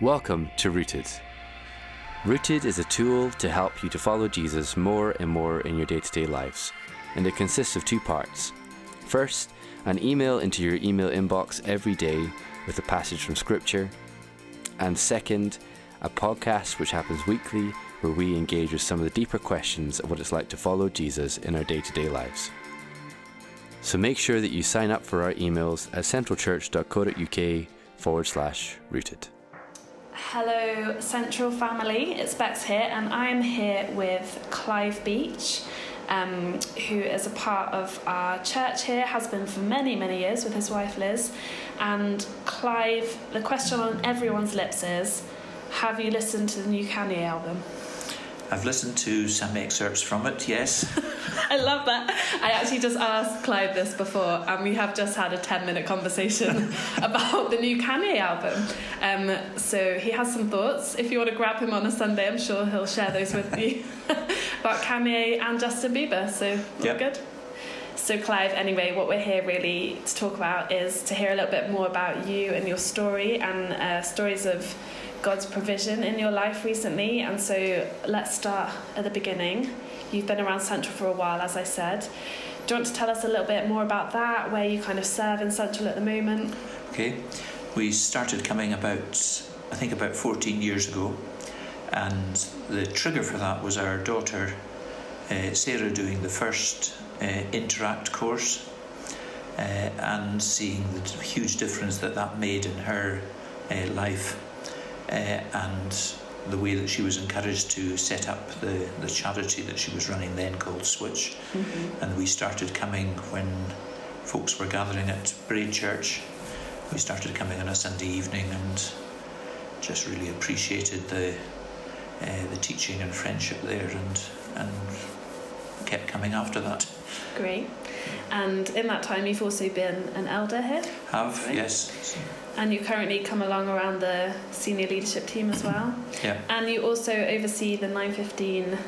Welcome to Rooted. Rooted is a tool to help you to follow Jesus more and more in your day to day lives, and it consists of two parts. First, an email into your email inbox every day with a passage from Scripture, and second, a podcast which happens weekly where we engage with some of the deeper questions of what it's like to follow Jesus in our day to day lives. So make sure that you sign up for our emails at centralchurch.co.uk forward slash rooted. Hello, Central family. It's Bex here, and I'm here with Clive Beach, um, who is a part of our church here, has been for many, many years with his wife Liz. And Clive, the question on everyone's lips is Have you listened to the new Kanye album? I've listened to some excerpts from it, yes. I love that. I actually just asked Clive this before, and we have just had a 10 minute conversation about the new Kanye album. Um, so he has some thoughts. If you want to grab him on a Sunday, I'm sure he'll share those with you about Kanye and Justin Bieber. So, all Yep. good. So, Clive, anyway, what we're here really to talk about is to hear a little bit more about you and your story and uh, stories of God's provision in your life recently. And so, let's start at the beginning. You've been around Central for a while, as I said. Do you want to tell us a little bit more about that, where you kind of serve in Central at the moment? Okay. We started coming about, I think, about 14 years ago. And the trigger for that was our daughter, uh, Sarah, doing the first uh, Interact course uh, and seeing the huge difference that that made in her life uh, and the way that she was encouraged to set up the, the charity that she was running then called Switch. And we started coming when folks were gathering at Braid Church. We started coming on a Sunday evening and just really appreciated the uh, the teaching and friendship there and and kept coming after that. Great. And in that time, you've also been an elder here, Have Right. yes, and you currently come along around the senior leadership team as well. yeah. And you also oversee the 915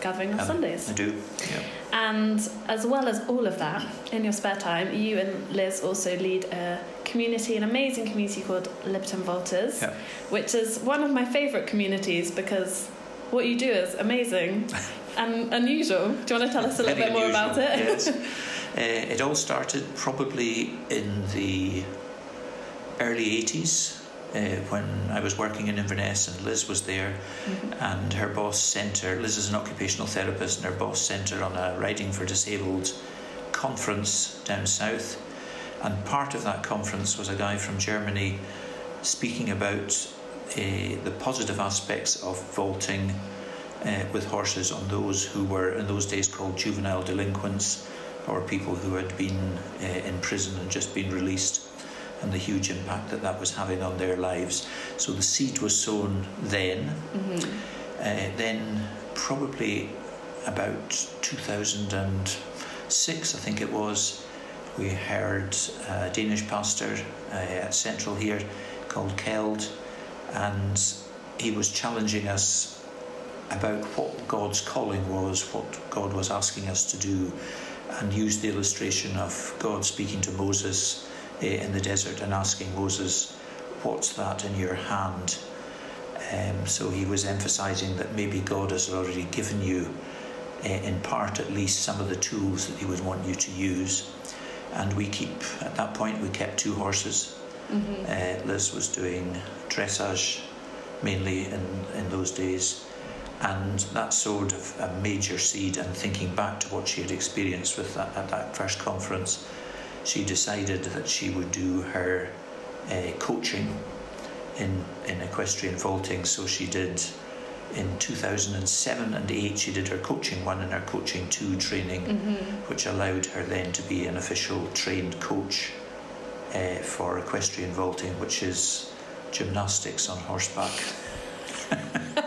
gathering on Um, Sundays. I do. Yeah. And as well as all of that, in your spare time, you and Liz also lead a community, an amazing community called Liberton Vaulters, Yeah. which is one of my favourite communities because what you do is amazing and unusual. Do you want to tell us a little Very bit more about it? Yes. uh, it all started probably in the early 80s uh, when I was working in Inverness and Liz was there and her boss sent her, Liz is an occupational therapist and her boss sent her on a Riding for Disabled conference down south and part of that conference was a guy from Germany speaking about uh, the positive aspects of vaulting uh, with horses on those who were in those days called juvenile delinquents or people who had been uh, in prison and just been released and the huge impact that that was having on their lives. So the seed was sown then. Uh, then, probably about 2006, I think it was, we heard a Danish pastor uh, at Central here called Keld, and he was challenging us about what God's calling was, what God was asking us to do, and used the illustration of God speaking to Moses uh, in the desert and asking Moses, What's that in your hand? Um, so he was emphasizing that maybe God has already given you, uh, in part at least, some of the tools that he would want you to use. And we keep, at that point, we kept two horses. Uh, Liz was doing dressage mainly in, in those days. And that sowed a major seed. And thinking back to what she had experienced with that, at that first conference, she decided that she would do her uh, coaching in, in equestrian vaulting. So she did in 2007 and 8, she did her coaching one and her coaching two training, which allowed her then to be an official trained coach uh, for equestrian vaulting, which is gymnastics on horseback.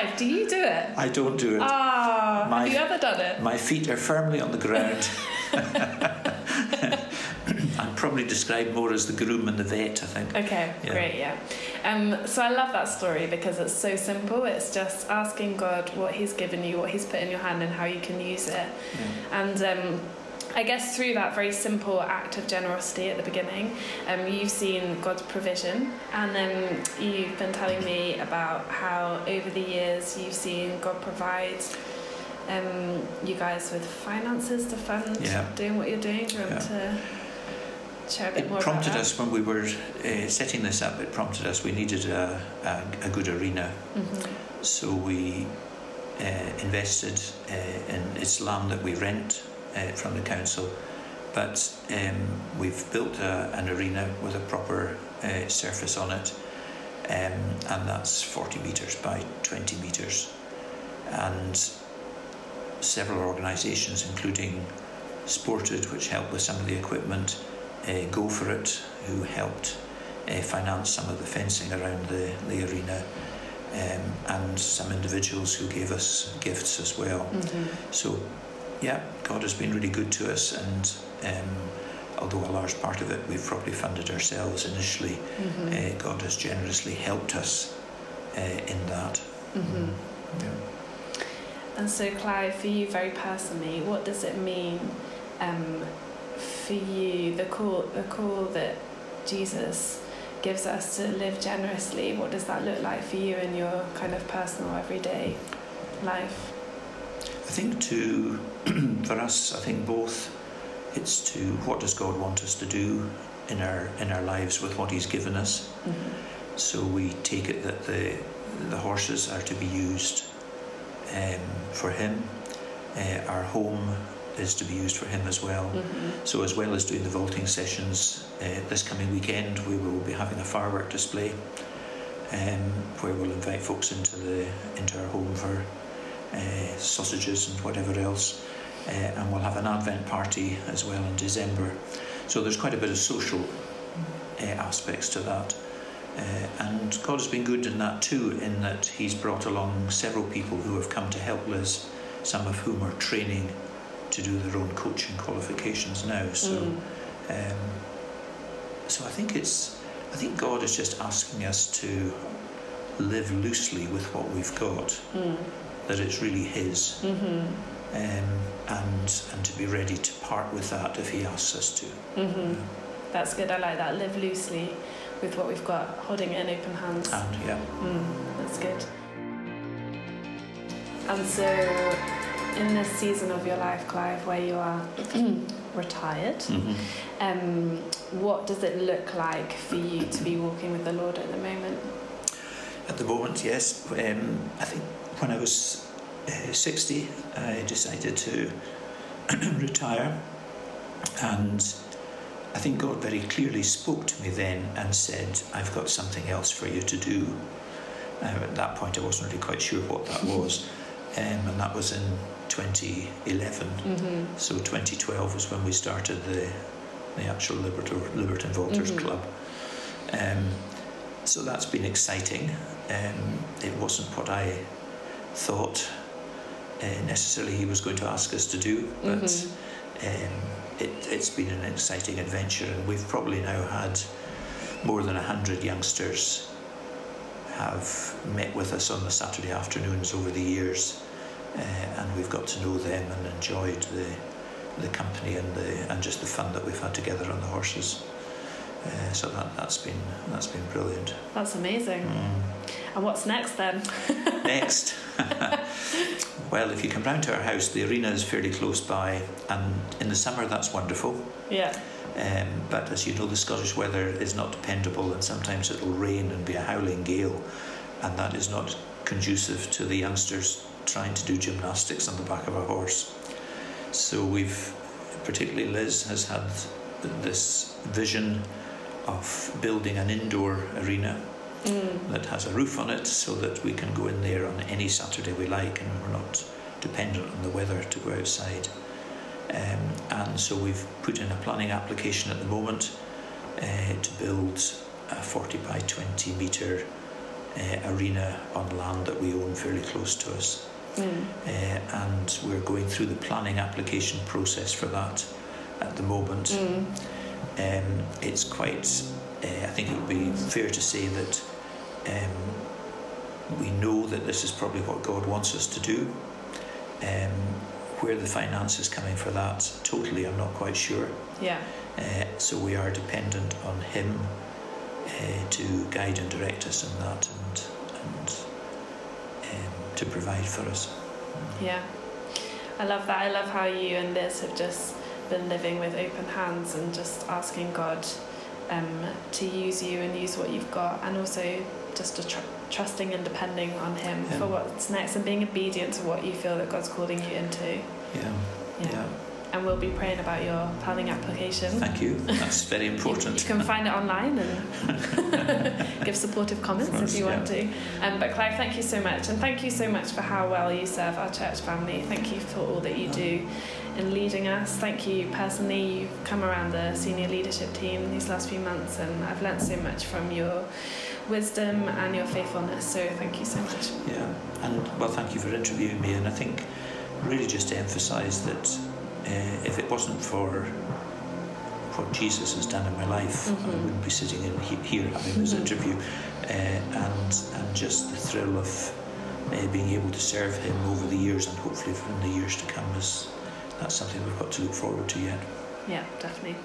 Clive, do you do it? I don't do it. Ah, My- have you ever done it? My feet are firmly on the ground. I'm probably described more as the groom and the vet, I think. Okay, Yeah. great, yeah. Um, so I love that story because it's so simple. It's just asking God what He's given you, what He's put in your hand, and how you can use it. And um, I guess through that very simple act of generosity at the beginning, um, you've seen God's provision, and then you've been telling me about how over the years you've seen God provide um, you guys with finances to fund Yeah. doing what you're doing. Do you want Yeah. to share a bit It more prompted about us when we were uh, setting this up. It prompted us. We needed a, a, a good arena, that? hmm so we uh, invested uh, in it's land that we rent uh, from the council, but um, we've built a, an arena with a proper uh, surface on it, um, and that's 40 metres by 20 metres, and several organisations, including Sported, which helped with some of the equipment, uh, Go For It, who helped uh, finance some of the fencing around the, the arena, um, and some individuals who gave us gifts as well. hmm So, yeah, God has been really good to us, and um, although a large part of it we've probably funded ourselves initially, hmm uh, God has generously helped us uh, in that. hmm Yeah. And so, Clive, for you very personally, what does it mean um, for you, the call, the call that Jesus gives us to live generously? What does that look like for you in your kind of personal, everyday life? I think to for us, I think both it's to what does God want us to do in our in our lives with what He's given us. Mm-hmm. So we take it that the the horses are to be used um, for Him. Uh, our home is to be used for Him as well. Mm-hmm. So as well as doing the vaulting sessions uh, this coming weekend, we will be having a firework display um, where we'll invite folks into the into our home for uh, sausages and whatever else, uh, and we'll have an Advent party as well in December. So there's quite a bit of social uh, aspects to that. Uh, and God has been good in that too, in that He's brought along several people who have come to help Liz, some of whom are training to do their own coaching qualifications now. So, Mm. um, so I think it's, I think God is just asking us to live loosely with what we've got, Mm. That it's really His, Mm-hmm. um, and and to be ready to part with that if He asks us to. Mm-hmm. That's good. I like that. Live loosely with what we've got, holding it in open hands. And yeah, Mm, that's good. And so, in this season of your life, Clive, where you are retired, mm-hmm. um, what does it look like for you to be walking with the Lord at the moment? At the moment, yes. Um, I think when I was uh, 60, I decided to retire. And I think God very clearly spoke to me then and said, I've got something else for you to do. Uh, at that point, I wasn't really quite sure what that was. Um, and that was in 2011. Mm-hmm. So 2012 was when we started the, the actual Libertor, Liberton Vaulters Mhm. Club. Um, so that's been exciting. Um, it wasn't what I thought uh, necessarily he was going to ask us to do, but Mhm. um, it, it's been an exciting adventure, and we've probably now had more than 100 youngsters have met with us on the Saturday afternoons over the years, uh, and we've got to know them and enjoyed the the company and the and just the fun that we've had together on the horses. Uh, so that that's been that's been brilliant. That's amazing. Mm. And what's next then? Next, well, if you come round to our house, the arena is fairly close by, and in the summer that's wonderful. Yeah. Um, but as you know, the Scottish weather is not dependable, and sometimes it'll rain and be a howling gale, and that is not conducive to the youngsters trying to do gymnastics on the back of a horse. So we've, particularly Liz, has had this vision of building an indoor arena Mm. that has a roof on it so that we can go in there on any Saturday we like and we're not dependent on the weather to go outside. Um, and so we've put in a planning application at the moment uh, to build a 40 by 20 metre uh, arena on land that we own fairly close to us. Mm. Uh, and we're going through the planning application process for that at the moment. Mm. Um, it's quite, uh, I think it would be fair to say that um, we know that this is probably what God wants us to do. Um, where the finance is coming for that, totally, I'm not quite sure. Yeah. Uh, so we are dependent on him uh, to guide and direct us in that and, and um, to provide for us. Yeah. I love that. I love how you and Liz have just been living with open hands and just asking God um, to use you and use what you've got, and also just tr- trusting and depending on Him Yeah. for what's next and being obedient to what you feel that God's calling you into. Yeah, yeah. And we'll be praying about your planning application. Thank you. That's very important. you can find it online and give supportive comments course, if you want to. Um, but Clive, thank you so much, and thank you so much for how well you serve our church family. Thank you for all that you do in leading us. Thank you personally. You've come around the senior leadership team these last few months, and I've learnt so much from your wisdom and your faithfulness. So thank you so much. Yeah, and well, thank you for interviewing me. And I think really just to emphasise that uh, if it wasn't for what Jesus has done in my life, I Mhm. wouldn't be sitting in he- here having this Mhm. interview. Uh, and and just the thrill of uh, being able to serve Him over the years and hopefully in the years to come is that's something we've got to look forward to yet. Yeah, definitely.